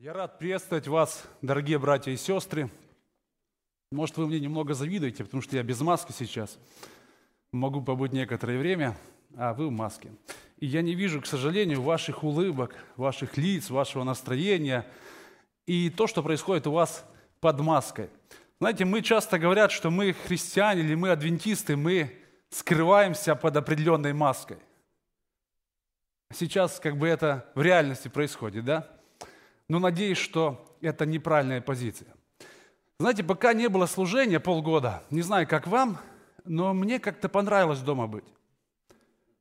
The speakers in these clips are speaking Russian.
Я рад приветствовать вас, дорогие братья и сестры. Может, вы мне немного завидуете, потому что я без маски сейчас. Могу побыть некоторое время, а вы в маске. И я не вижу, к сожалению, ваших улыбок, ваших лиц, вашего настроения и то, что происходит у вас под маской. Знаете, мы часто говорят, что мы христиане или мы адвентисты, мы скрываемся под определенной маской. Сейчас как бы это в реальности происходит, да? Но надеюсь, что это неправильная позиция. Знаете, пока не было служения полгода, не знаю, как вам, но мне как-то понравилось дома быть.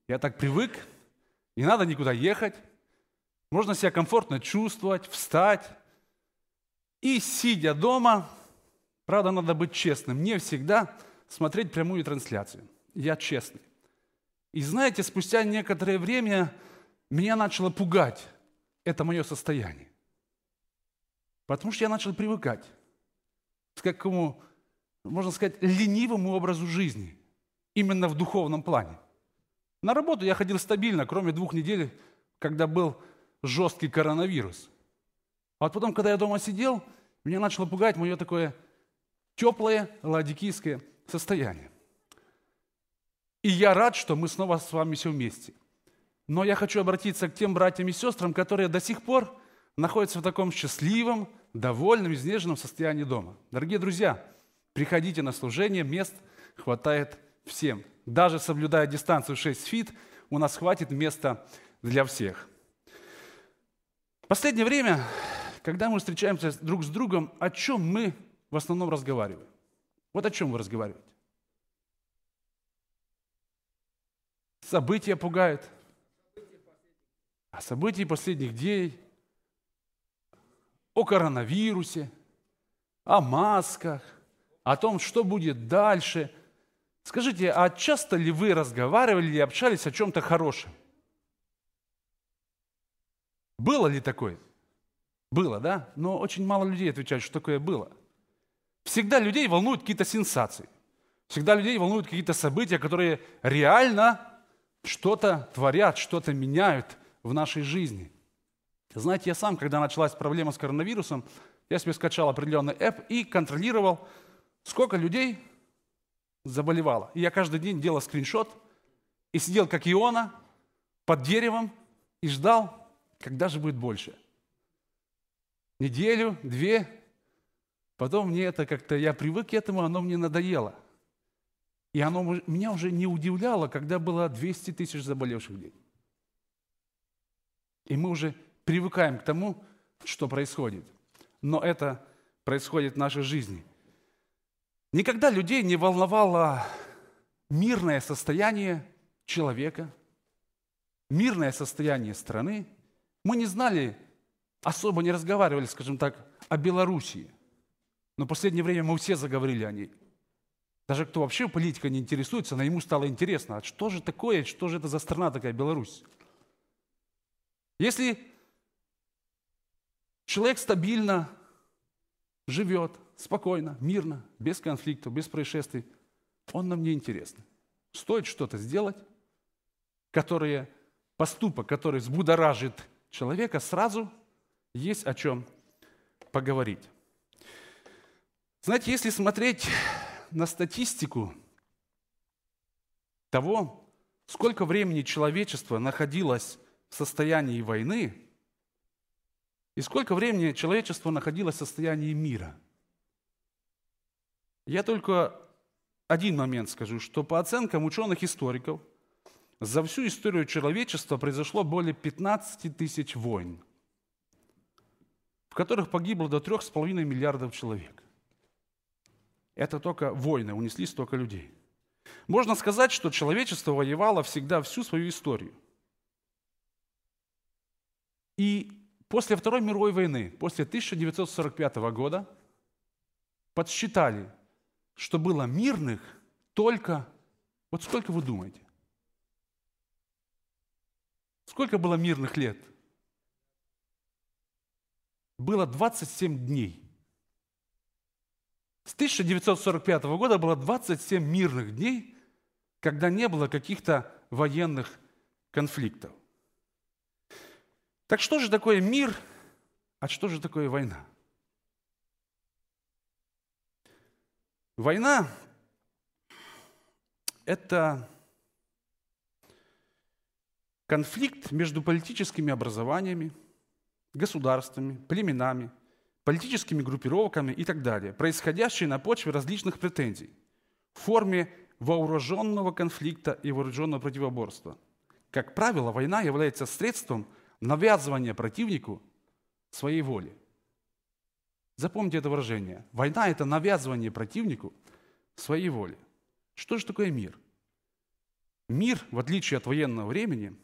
Я так привык, не надо никуда ехать, можно себя комфортно чувствовать, встать. И сидя дома, правда, надо быть честным, не всегда смотреть прямую трансляцию. Я честный. И знаете, спустя некоторое время меня начало пугать это мое состояние. Потому что я начал привыкать к какому, можно сказать, ленивому образу жизни. Именно в духовном плане. На работу я ходил стабильно, кроме двух недель, когда был жесткий коронавирус. А вот потом, когда я дома сидел, меня начало пугать мое такое теплое ладикийское состояние. И я рад, что мы снова с вами все вместе. Но я хочу обратиться к тем братьям и сестрам, которые до сих пор находятся в таком счастливом, довольном, изнеженном состоянии дома. Дорогие друзья, приходите на служение, мест хватает всем. Даже соблюдая дистанцию 6 фит, у нас хватит места для всех. В последнее время, когда мы встречаемся друг с другом, о чем мы в основном разговариваем? Вот о чем вы разговариваете? События пугают. О событии последних дней, о коронавирусе, о масках, о том, что будет дальше. Скажите, а часто ли вы разговаривали или общались о чем-то хорошем? Было ли такое? Было, да? Но очень мало людей отвечают, что такое было. Всегда людей волнуют какие-то сенсации. Всегда людей волнуют какие-то события, которые реально что-то творят, что-то меняют в нашей жизни – знаете, я сам, когда началась проблема с коронавирусом, я себе скачал определенный app и контролировал, сколько людей заболевало. И я каждый день делал скриншот и сидел, как Иона, под деревом и ждал, когда же будет больше. Неделю, две. Потом мне это как-то, я привык к этому, оно мне надоело. И оно меня уже не удивляло, когда было 200 тысяч заболевших в день. И мы уже привыкаем к тому, что происходит. Но это происходит в нашей жизни. Никогда людей не волновало мирное состояние человека, мирное состояние страны. Мы не знали, особо не разговаривали, скажем так, о Белоруссии. Но в последнее время мы все заговорили о ней. Даже кто вообще политикой не интересуется, но ему стало интересно, а что же такое, что же это за страна такая Беларусь? Если Человек стабильно живет, спокойно, мирно, без конфликтов, без происшествий. Он нам не интересен. Стоит что-то сделать, которое, поступок, который взбудоражит человека, сразу есть о чем поговорить. Знаете, если смотреть на статистику того, сколько времени человечество находилось в состоянии войны, и сколько времени человечество находилось в состоянии мира? Я только один момент скажу, что по оценкам ученых-историков, за всю историю человечества произошло более 15 тысяч войн, в которых погибло до 3,5 миллиардов человек. Это только войны, унесли столько людей. Можно сказать, что человечество воевало всегда всю свою историю. И после Второй мировой войны, после 1945 года, подсчитали, что было мирных только... Вот сколько вы думаете? Сколько было мирных лет? Было 27 дней. С 1945 года было 27 мирных дней, когда не было каких-то военных конфликтов. Так что же такое мир а что же такое война? Война – это конфликт между политическими образованиями, государствами, племенами, политическими группировками и так далее, происходящий на почве различных претензий в форме вооруженного конфликта и вооруженного противоборства. Как правило, война является средством навязывания противнику своей воли. Запомните это выражение. Война – это навязывание противнику своей воли. Что же такое мир? Мир, в отличие от военного времени,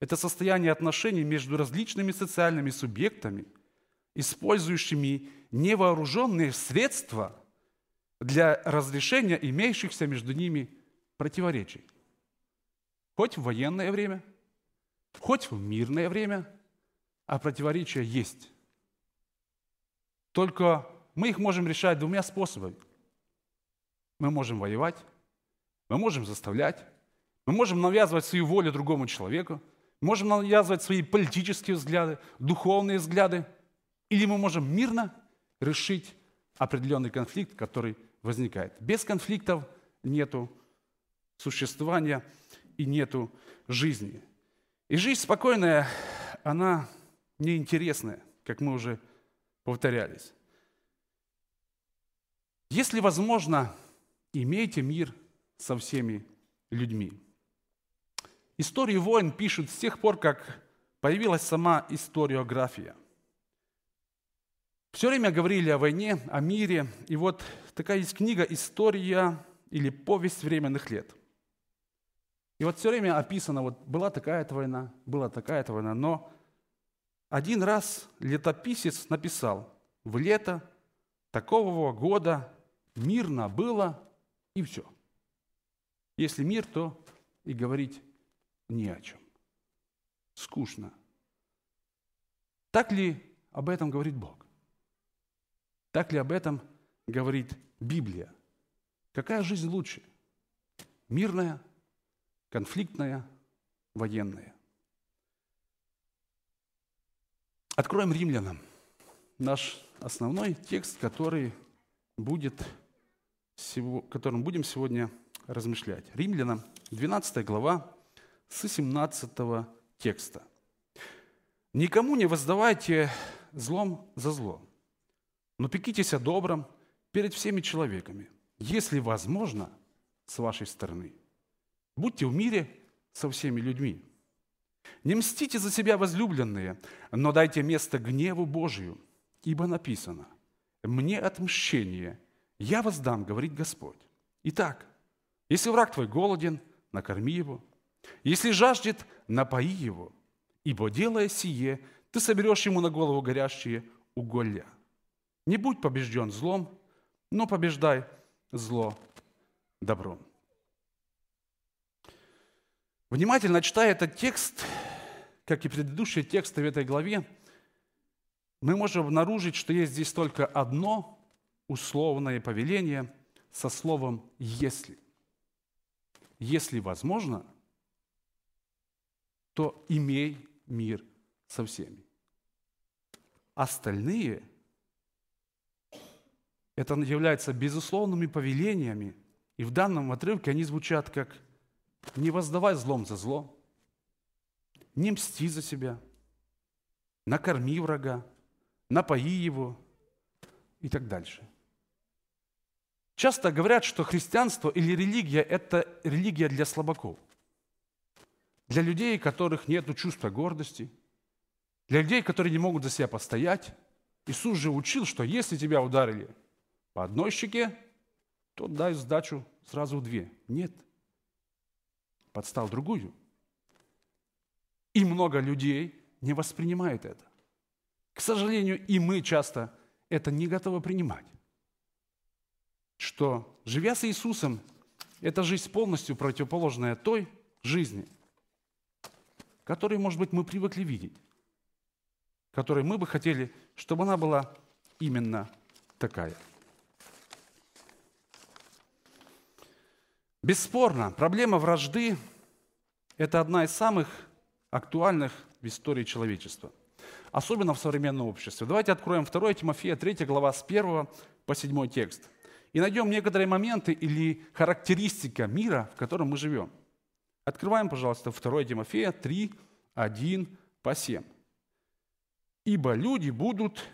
это состояние отношений между различными социальными субъектами, использующими невооруженные средства для разрешения имеющихся между ними противоречий. Хоть в военное время, хоть в мирное время, а противоречия есть. Только мы их можем решать двумя способами. Мы можем воевать, мы можем заставлять, мы можем навязывать свою волю другому человеку, можем навязывать свои политические взгляды, духовные взгляды, или мы можем мирно решить определенный конфликт, который возникает. Без конфликтов нету существования и нету жизни. И жизнь спокойная, она неинтересная, как мы уже повторялись. Если возможно, имейте мир со всеми людьми. Истории войн пишут с тех пор, как появилась сама историография. Все время говорили о войне, о мире, и вот такая есть книга «История» или «Повесть временных лет». И вот все время описано, вот была такая-то война, была такая-то война, но один раз летописец написал, в лето такого года мирно было, и все. Если мир, то и говорить не о чем. Скучно. Так ли об этом говорит Бог? Так ли об этом говорит Библия? Какая жизнь лучше? Мирная, конфликтная, военная? Откроем римлянам наш основной текст, который будет, которым будем сегодня размышлять. Римлянам, 12 глава, с 17 текста. «Никому не воздавайте злом за зло, но пекитесь о добром перед всеми человеками, если возможно, с вашей стороны. Будьте в мире со всеми людьми. Не мстите за себя, возлюбленные, но дайте место гневу Божию, ибо написано, «Мне отмщение, я воздам, говорит Господь». Итак, если враг твой голоден, накорми его – если жаждет, напои его, ибо, делая сие, ты соберешь ему на голову горящие уголья. Не будь побежден злом, но побеждай зло добром. Внимательно читая этот текст, как и предыдущие тексты в этой главе, мы можем обнаружить, что есть здесь только одно условное повеление со словом «если». Если возможно – то имей мир со всеми. Остальные – это являются безусловными повелениями, и в данном отрывке они звучат как «не воздавай злом за зло», «не мсти за себя», «накорми врага», «напои его» и так дальше. Часто говорят, что христианство или религия – это религия для слабаков – для людей, у которых нет чувства гордости, для людей, которые не могут за себя постоять. Иисус же учил, что если тебя ударили по одной щеке, то дай сдачу сразу две. Нет. Подстал другую. И много людей не воспринимают это. К сожалению, и мы часто это не готовы принимать. Что, живя с Иисусом, эта жизнь полностью противоположная той жизни – которые, может быть, мы привыкли видеть, которые мы бы хотели, чтобы она была именно такая. Бесспорно, проблема вражды – это одна из самых актуальных в истории человечества. особенно в современном обществе. Давайте откроем 2 Тимофея, 3 глава, с 1 по 7 текст. И найдем некоторые моменты или характеристика мира, в котором мы живем. Открываем, пожалуйста, 2 Тимофея 3, 1 по 7. «Ибо люди будут,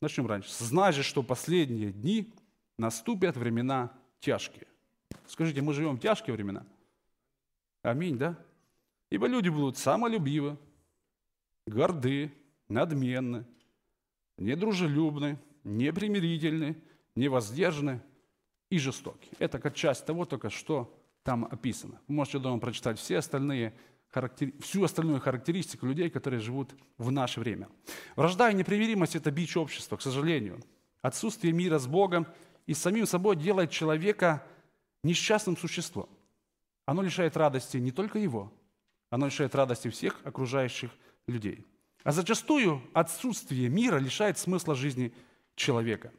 начнем раньше, знать же, что последние дни наступят времена тяжкие». Скажите, мы живем в тяжкие времена? Аминь, да? Ибо люди будут самолюбивы, горды, надменны, недружелюбны, непримирительны, невоздержаны и жестоки. Это как часть того только, что там описано. Вы можете дома прочитать все остальные всю остальную характеристику людей, которые живут в наше время. Вражда и непримиримость – это бич общества, к сожалению. Отсутствие мира с Богом и самим собой делает человека несчастным существом. Оно лишает радости не только его, оно лишает радости всех окружающих людей. А зачастую отсутствие мира лишает смысла жизни человека.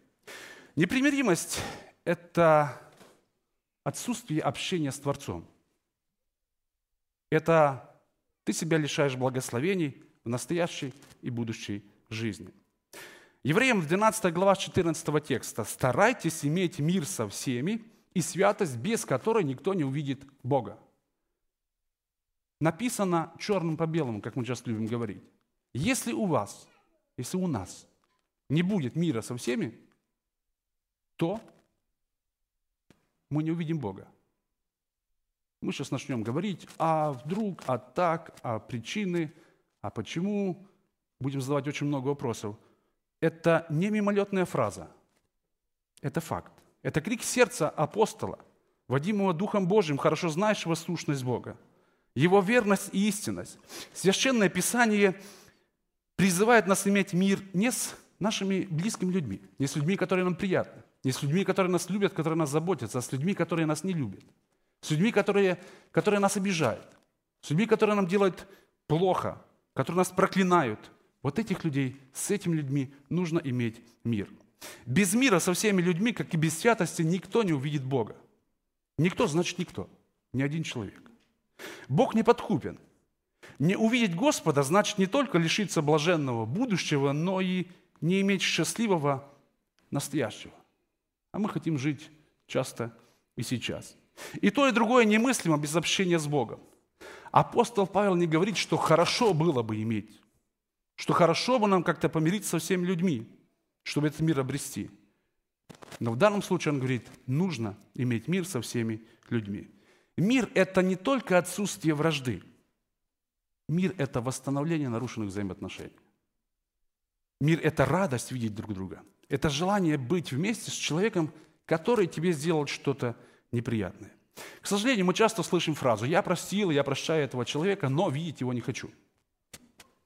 Непримиримость – это отсутствие общения с Творцом. Это ты себя лишаешь благословений в настоящей и будущей жизни. Евреям 12 глава 14 текста «Старайтесь иметь мир со всеми и святость, без которой никто не увидит Бога». Написано черным по белому, как мы часто любим говорить. Если у вас, если у нас не будет мира со всеми, то мы не увидим Бога. Мы сейчас начнем говорить, а вдруг, а так, а причины, а почему. Будем задавать очень много вопросов. Это не мимолетная фраза. Это факт. Это крик сердца апостола, водимого Духом Божьим, хорошо знающего сущность Бога. Его верность и истинность. Священное Писание призывает нас иметь мир не с нашими близкими людьми, не с людьми, которые нам приятны, не с людьми, которые нас любят, которые нас заботятся, а с людьми, которые нас не любят. С людьми, которые, которые нас обижают. С людьми, которые нам делают плохо, которые нас проклинают. Вот этих людей, с этими людьми нужно иметь мир. Без мира со всеми людьми, как и без святости, никто не увидит Бога. Никто значит никто, ни один человек. Бог не подкупен. Не увидеть Господа значит не только лишиться блаженного будущего, но и не иметь счастливого настоящего. А мы хотим жить часто и сейчас. И то, и другое немыслимо без общения с Богом. Апостол Павел не говорит, что хорошо было бы иметь, что хорошо бы нам как-то помириться со всеми людьми, чтобы этот мир обрести. Но в данном случае он говорит, нужно иметь мир со всеми людьми. Мир – это не только отсутствие вражды. Мир – это восстановление нарушенных взаимоотношений. Мир – это радость видеть друг друга. Это желание быть вместе с человеком, который тебе сделал что-то неприятное. К сожалению, мы часто слышим фразу «я простил, я прощаю этого человека, но видеть его не хочу».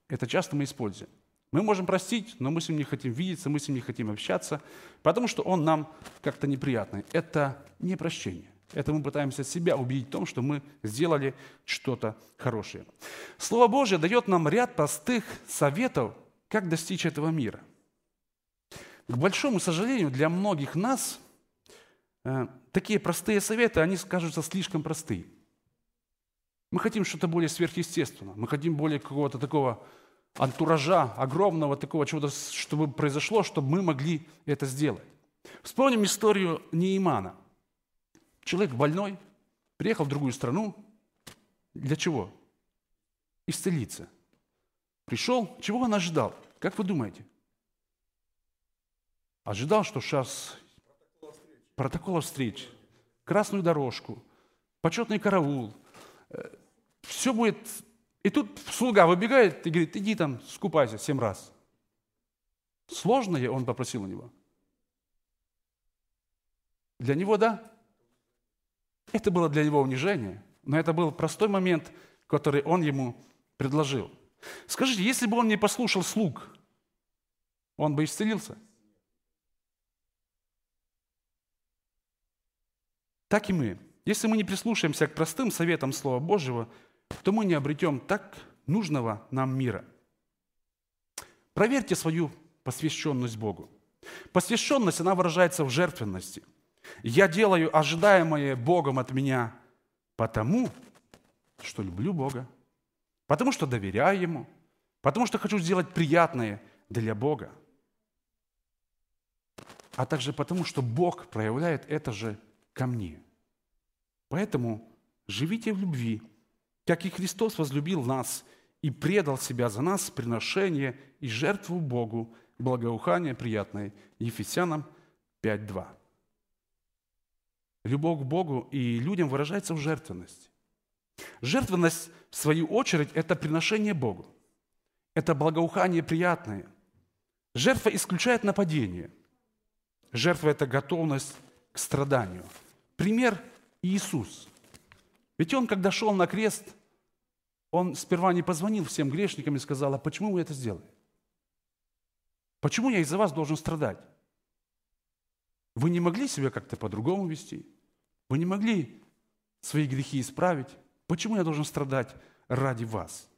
Это часто мы используем. Мы можем простить, но мы с ним не хотим видеться, мы с ним не хотим общаться, потому что он нам как-то неприятный. Это не прощение. Это мы пытаемся себя убедить в том, что мы сделали что-то хорошее. Слово Божье дает нам ряд простых советов, как достичь этого мира. К большому сожалению, для многих нас э, такие простые советы, они кажутся слишком простые. Мы хотим что-то более сверхъестественного, мы хотим более какого-то такого антуража, огромного такого чего-то, чтобы произошло, чтобы мы могли это сделать. Вспомним историю Неимана – Человек больной, приехал в другую страну. Для чего? Исцелиться. Пришел, чего он ожидал? Как вы думаете? Ожидал, что сейчас протокола встреч, красную дорожку, почетный караул, э, все будет... И тут слуга выбегает и говорит, иди там, скупайся семь раз. Сложно, он попросил у него. Для него да, это было для него унижение, но это был простой момент, который он ему предложил. Скажите, если бы он не послушал слуг, он бы исцелился? Так и мы. Если мы не прислушаемся к простым советам Слова Божьего, то мы не обретем так нужного нам мира. Проверьте свою посвященность Богу. Посвященность, она выражается в жертвенности – я делаю ожидаемое Богом от меня потому, что люблю Бога, потому что доверяю Ему, потому что хочу сделать приятное для Бога, а также потому, что Бог проявляет это же ко мне. Поэтому живите в любви, как и Христос возлюбил нас и предал себя за нас приношение и жертву Богу, благоухание приятное. Ефесянам 5.2. Любовь к Богу и людям выражается в жертвенности. Жертвенность, в свою очередь, это приношение Богу. Это благоухание приятное. Жертва исключает нападение. Жертва – это готовность к страданию. Пример – Иисус. Ведь Он, когда шел на крест, Он сперва не позвонил всем грешникам и сказал, а почему вы это сделали? Почему я из-за вас должен страдать? Вы не могли себя как-то по-другому вести? Вы не могли свои грехи исправить? Почему я должен страдать ради вас?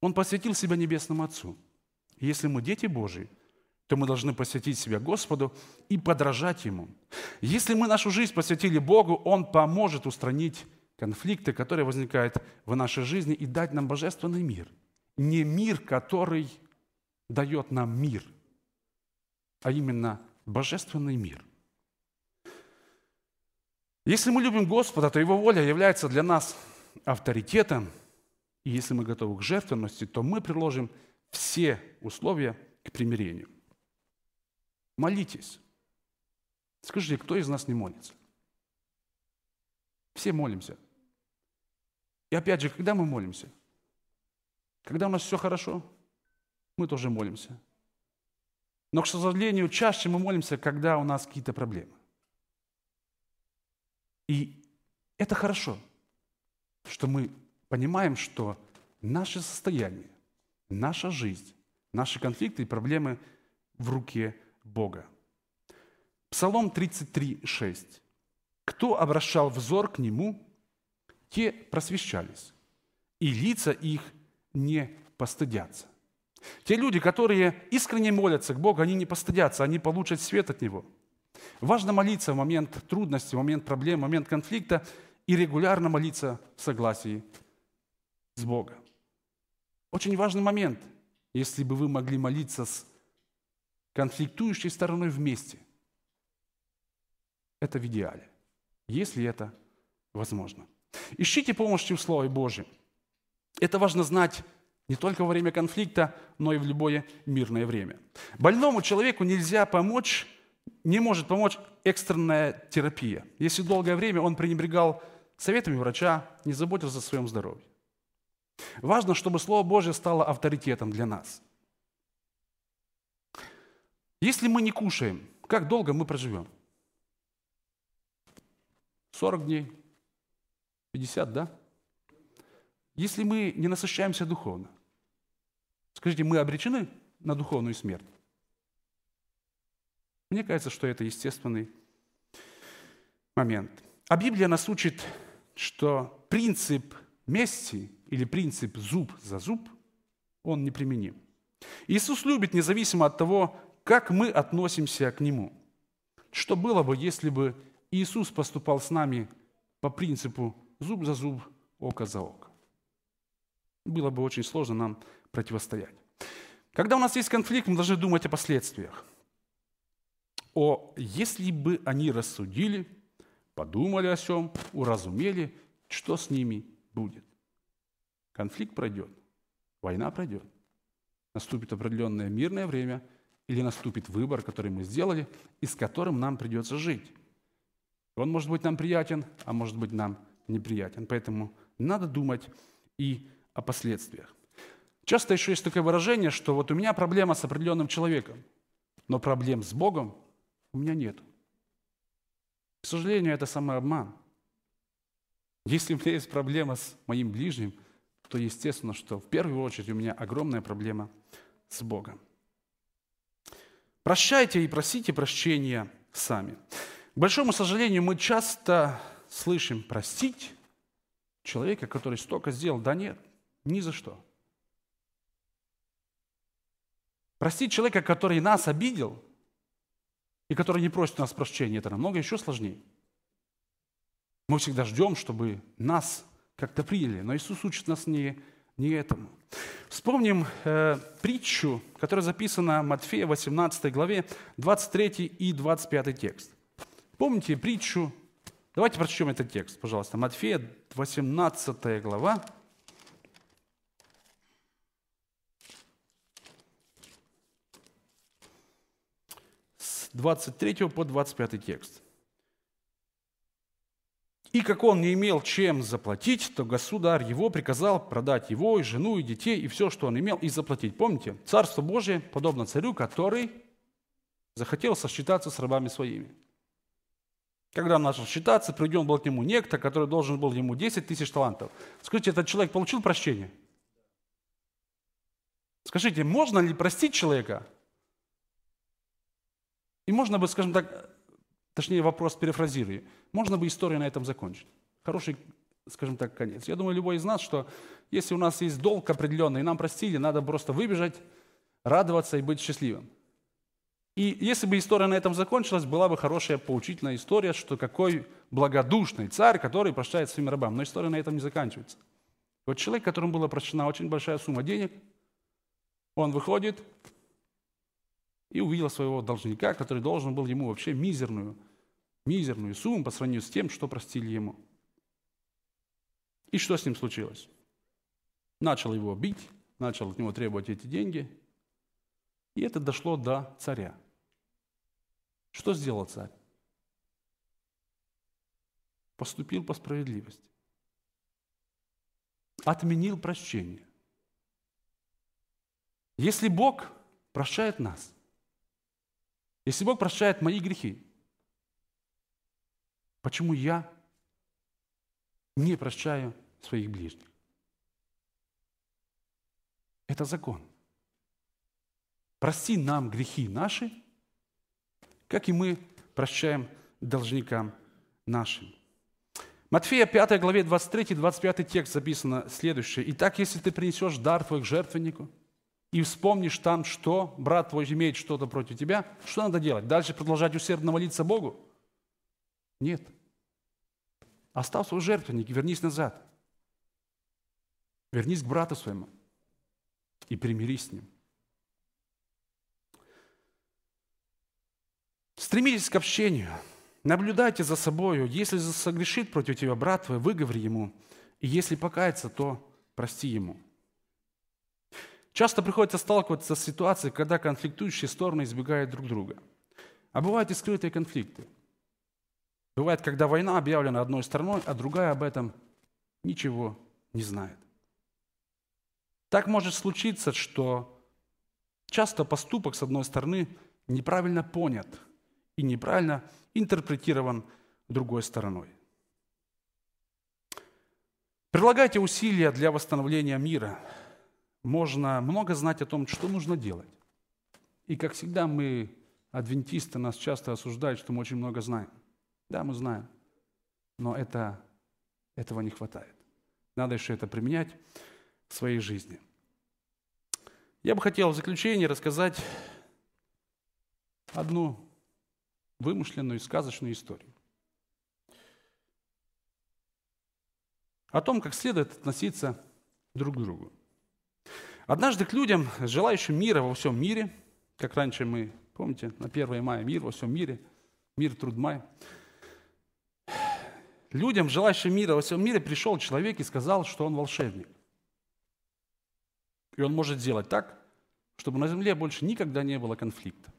Он посвятил себя Небесному Отцу. Если мы дети Божии, то мы должны посвятить себя Господу и подражать Ему. Если мы нашу жизнь посвятили Богу, Он поможет устранить конфликты, которые возникают в нашей жизни, и дать нам божественный мир. Не мир, который дает нам мир, а именно божественный мир. Если мы любим Господа, то Его воля является для нас авторитетом, и если мы готовы к жертвенности, то мы приложим все условия к примирению. Молитесь. Скажите, кто из нас не молится? Все молимся. И опять же, когда мы молимся? Когда у нас все хорошо, мы тоже молимся. Но, к сожалению, чаще мы молимся, когда у нас какие-то проблемы. И это хорошо, что мы понимаем, что наше состояние, наша жизнь, наши конфликты и проблемы в руке Бога. Псалом 33, 6. «Кто обращал взор к Нему, те просвещались, и лица их не постыдятся». Те люди, которые искренне молятся к Богу, они не постыдятся, они получат свет от Него – Важно молиться в момент трудности, в момент проблем, в момент конфликта и регулярно молиться в согласии с Богом. Очень важный момент, если бы вы могли молиться с конфликтующей стороной вместе. Это в идеале, если это возможно. Ищите помощи в Слове Божьем. Это важно знать не только во время конфликта, но и в любое мирное время. Больному человеку нельзя помочь не может помочь экстренная терапия, если долгое время он пренебрегал советами врача, не заботился о своем здоровье. Важно, чтобы Слово Божье стало авторитетом для нас. Если мы не кушаем, как долго мы проживем? 40 дней? 50, да? Если мы не насыщаемся духовно, скажите, мы обречены на духовную смерть? Мне кажется, что это естественный момент. А Библия нас учит, что принцип мести или принцип зуб за зуб, он неприменим. Иисус любит независимо от того, как мы относимся к Нему. Что было бы, если бы Иисус поступал с нами по принципу зуб за зуб, око за око? Было бы очень сложно нам противостоять. Когда у нас есть конфликт, мы должны думать о последствиях – о, если бы они рассудили, подумали о сем, уразумели, что с ними будет. Конфликт пройдет, война пройдет. Наступит определенное мирное время или наступит выбор, который мы сделали и с которым нам придется жить. Он может быть нам приятен, а может быть нам неприятен. Поэтому надо думать и о последствиях. Часто еще есть такое выражение, что вот у меня проблема с определенным человеком, но проблем с Богом у меня нет. К сожалению, это самообман. Если у меня есть проблема с моим ближним, то естественно, что в первую очередь у меня огромная проблема с Богом. Прощайте и просите прощения сами. К большому сожалению, мы часто слышим простить человека, который столько сделал. Да нет, ни за что. Простить человека, который нас обидел, и который не просит у нас прощения, это намного еще сложнее. Мы всегда ждем, чтобы нас как-то приняли. Но Иисус учит нас не не этому. Вспомним э, притчу, которая записана в Матфея 18 главе, 23 и 25 текст. Помните притчу? Давайте прочтем этот текст, пожалуйста. Матфея 18 глава, с 23 по 25 текст. И как он не имел чем заплатить, то государь его приказал продать его, и жену, и детей, и все, что он имел, и заплатить. Помните, Царство Божие подобно царю, который захотел сосчитаться с рабами своими. Когда он начал считаться, приведен был к нему некто, который должен был ему 10 тысяч талантов. Скажите, этот человек получил прощение? Скажите, можно ли простить человека? И можно бы, скажем так, Точнее, вопрос перефразирую. Можно бы историю на этом закончить. Хороший, скажем так, конец. Я думаю, любой из нас, что если у нас есть долг определенный, и нам простили, надо просто выбежать, радоваться и быть счастливым. И если бы история на этом закончилась, была бы хорошая поучительная история, что какой благодушный царь, который прощает своим рабам. Но история на этом не заканчивается. Вот человек, которому была прощена очень большая сумма денег, он выходит и увидел своего должника, который должен был ему вообще мизерную мизерную сумму по сравнению с тем, что простили ему. И что с ним случилось? Начал его бить, начал от него требовать эти деньги, и это дошло до царя. Что сделал царь? Поступил по справедливости. Отменил прощение. Если Бог прощает нас, если Бог прощает мои грехи, Почему я не прощаю своих ближних? Это закон. Прости нам грехи наши, как и мы прощаем должникам нашим. Матфея 5 главе 23-25 текст записано следующее. «Итак, если ты принесешь дар твой к жертвеннику, и вспомнишь там, что брат твой имеет что-то против тебя, что надо делать? Дальше продолжать усердно молиться Богу? Нет. Оставь свой жертвенник и вернись назад. Вернись к брату своему и примирись с ним. Стремитесь к общению. Наблюдайте за собою. Если согрешит против тебя брат твой, выговори ему. И если покается, то прости ему. Часто приходится сталкиваться с ситуацией, когда конфликтующие стороны избегают друг друга. А бывают и скрытые конфликты – Бывает, когда война объявлена одной стороной, а другая об этом ничего не знает. Так может случиться, что часто поступок, с одной стороны, неправильно понят и неправильно интерпретирован другой стороной. Прилагайте усилия для восстановления мира. Можно много знать о том, что нужно делать. И, как всегда, мы, адвентисты, нас часто осуждают, что мы очень много знаем. Да, мы знаем, но это, этого не хватает. Надо еще это применять в своей жизни. Я бы хотел в заключение рассказать одну вымышленную сказочную историю. О том, как следует относиться друг к другу. Однажды к людям, желающим мира во всем мире, как раньше мы, помните, на 1 мая мир во всем мире, мир, труд, май, людям, желающим мира во всем мире, пришел человек и сказал, что он волшебник. И он может сделать так, чтобы на земле больше никогда не было конфликта.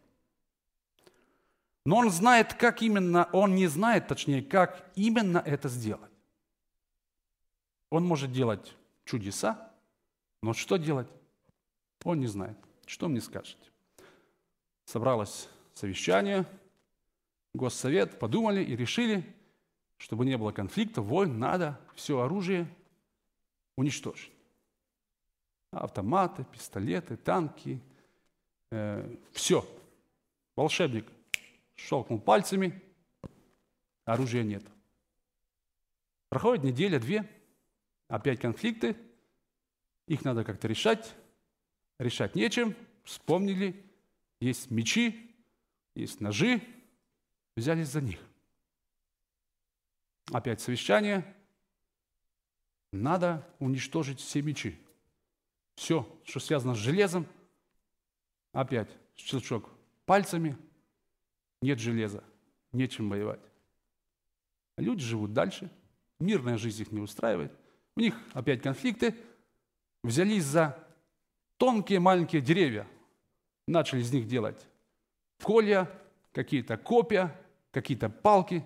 Но он знает, как именно, он не знает, точнее, как именно это сделать. Он может делать чудеса, но что делать, он не знает. Что мне скажете? Собралось совещание, госсовет, подумали и решили, чтобы не было конфликта, войн, надо все оружие уничтожить. Автоматы, пистолеты, танки, э, все. Волшебник щелкнул пальцами, оружия нет. Проходит неделя, две, опять конфликты, их надо как-то решать, решать нечем, вспомнили, есть мечи, есть ножи, взялись за них. Опять совещание. Надо уничтожить все мечи. Все, что связано с железом, опять щелчок пальцами, нет железа, нечем воевать. Люди живут дальше, мирная жизнь их не устраивает. У них опять конфликты, взялись за тонкие маленькие деревья, начали из них делать колья, какие-то копья, какие-то палки,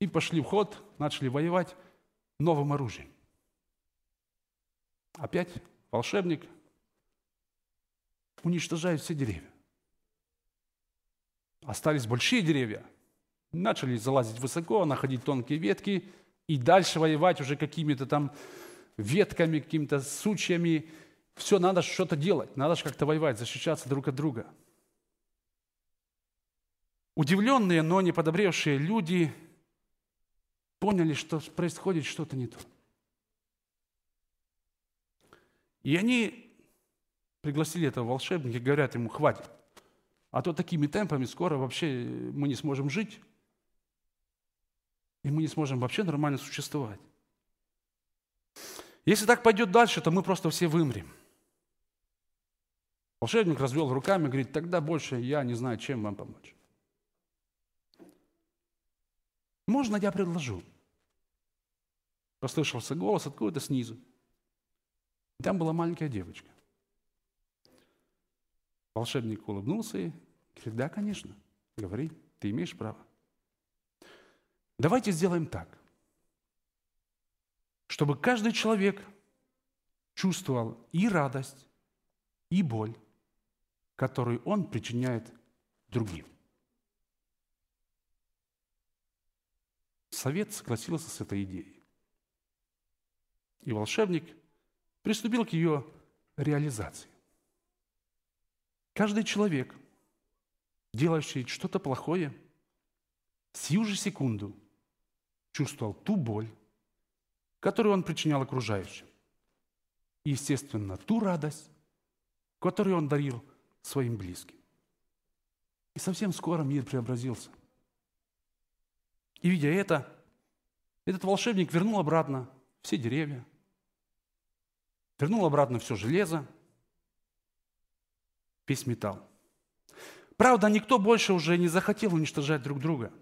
и пошли в ход, начали воевать новым оружием. Опять волшебник уничтожает все деревья. Остались большие деревья. Начали залазить высоко, находить тонкие ветки и дальше воевать уже какими-то там ветками, какими-то сучьями. Все, надо что-то делать, надо же как-то воевать, защищаться друг от друга. Удивленные, но не подобревшие люди поняли, что происходит что-то не то. И они пригласили этого волшебника говорят ему, хватит. А то такими темпами скоро вообще мы не сможем жить, и мы не сможем вообще нормально существовать. Если так пойдет дальше, то мы просто все вымрем. Волшебник развел руками говорит, тогда больше я не знаю, чем вам помочь. Можно я предложу? Послышался голос откуда-то снизу. Там была маленькая девочка. Волшебник улыбнулся и говорит, да, конечно, говори, ты имеешь право. Давайте сделаем так, чтобы каждый человек чувствовал и радость, и боль, которую он причиняет другим. Совет согласился с этой идеей. И волшебник приступил к ее реализации. Каждый человек, делающий что-то плохое, сию же секунду чувствовал ту боль, которую он причинял окружающим. И, естественно, ту радость, которую он дарил своим близким. И совсем скоро мир преобразился. И видя это, этот волшебник вернул обратно все деревья, вернул обратно все железо, весь металл. Правда, никто больше уже не захотел уничтожать друг друга.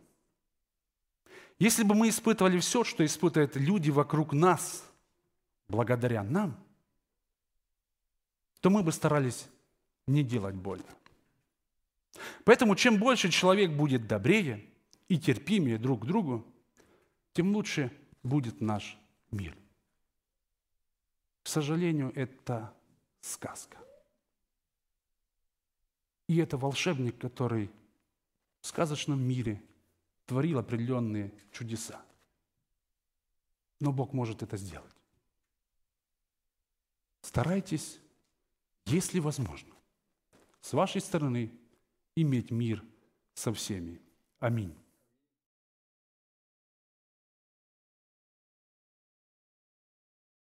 Если бы мы испытывали все, что испытывают люди вокруг нас, благодаря нам, то мы бы старались не делать больно. Поэтому чем больше человек будет добрее и терпимее друг к другу, тем лучше будет наш мир. К сожалению, это сказка. И это волшебник, который в сказочном мире творил определенные чудеса. Но Бог может это сделать. Старайтесь, если возможно, с вашей стороны иметь мир со всеми. Аминь.